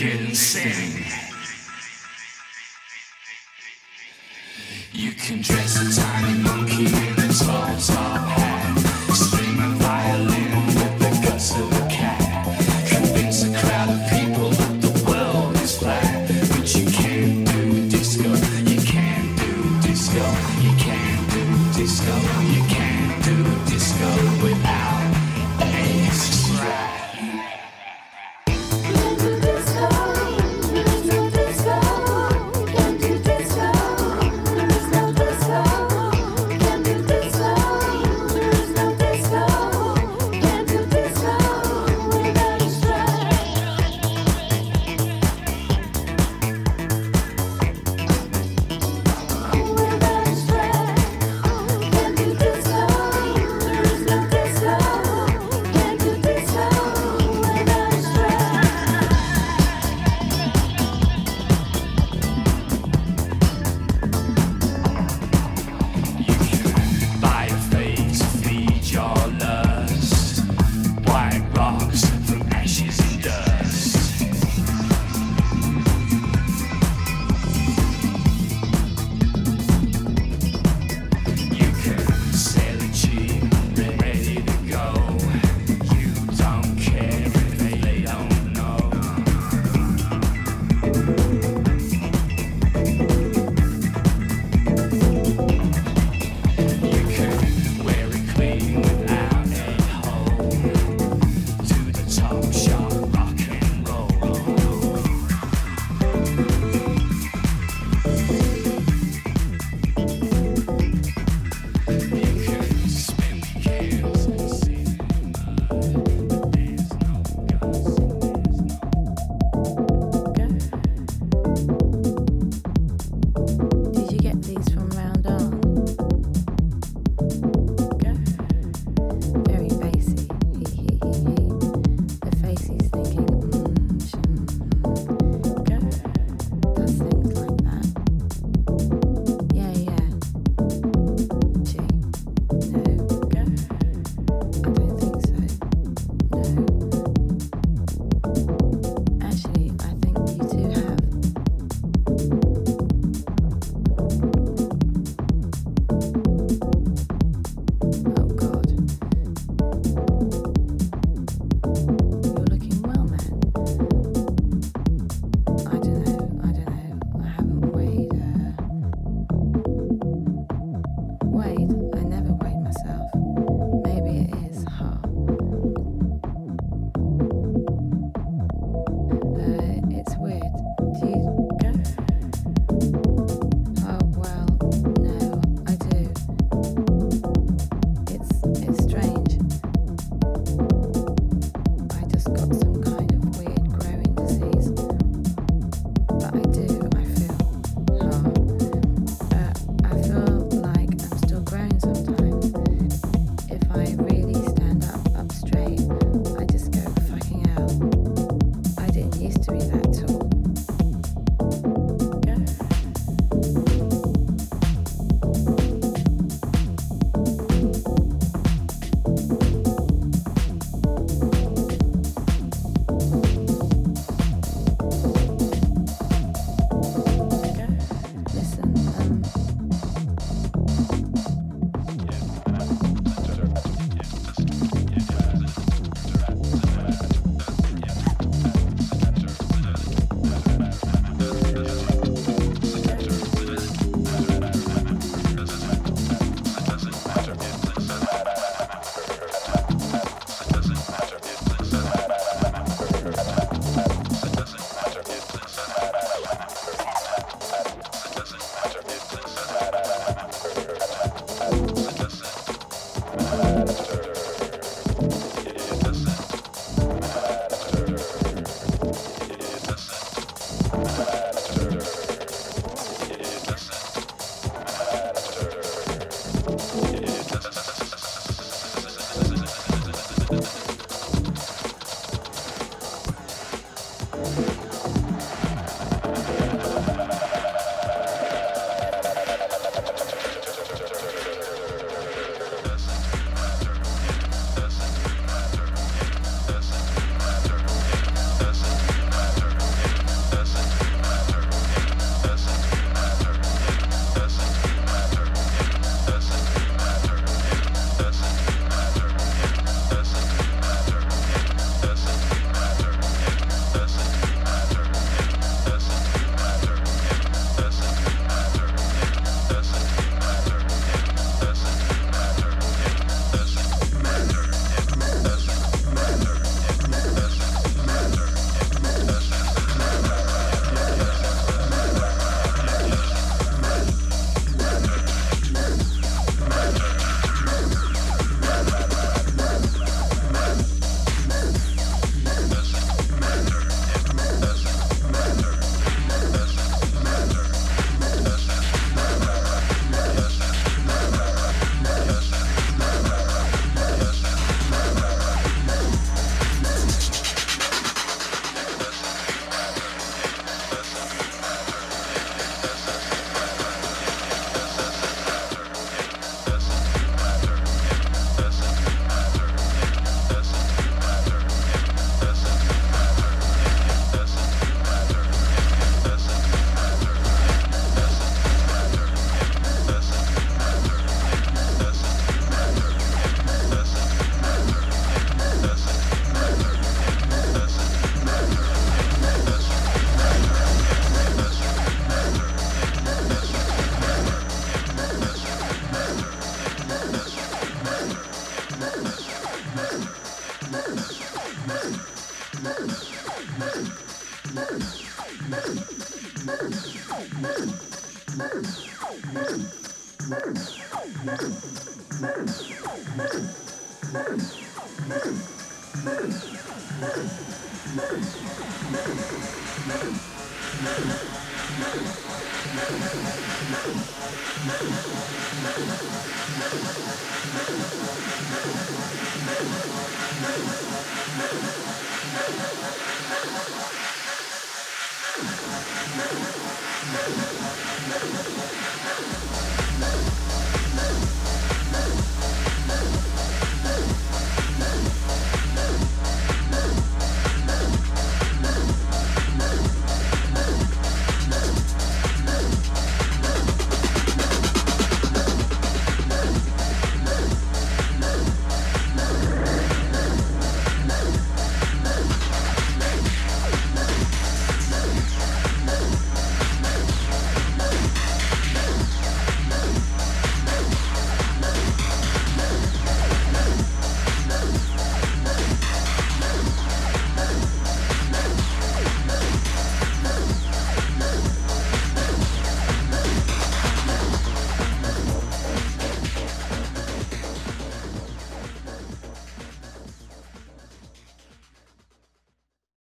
can sing. You can dress a time.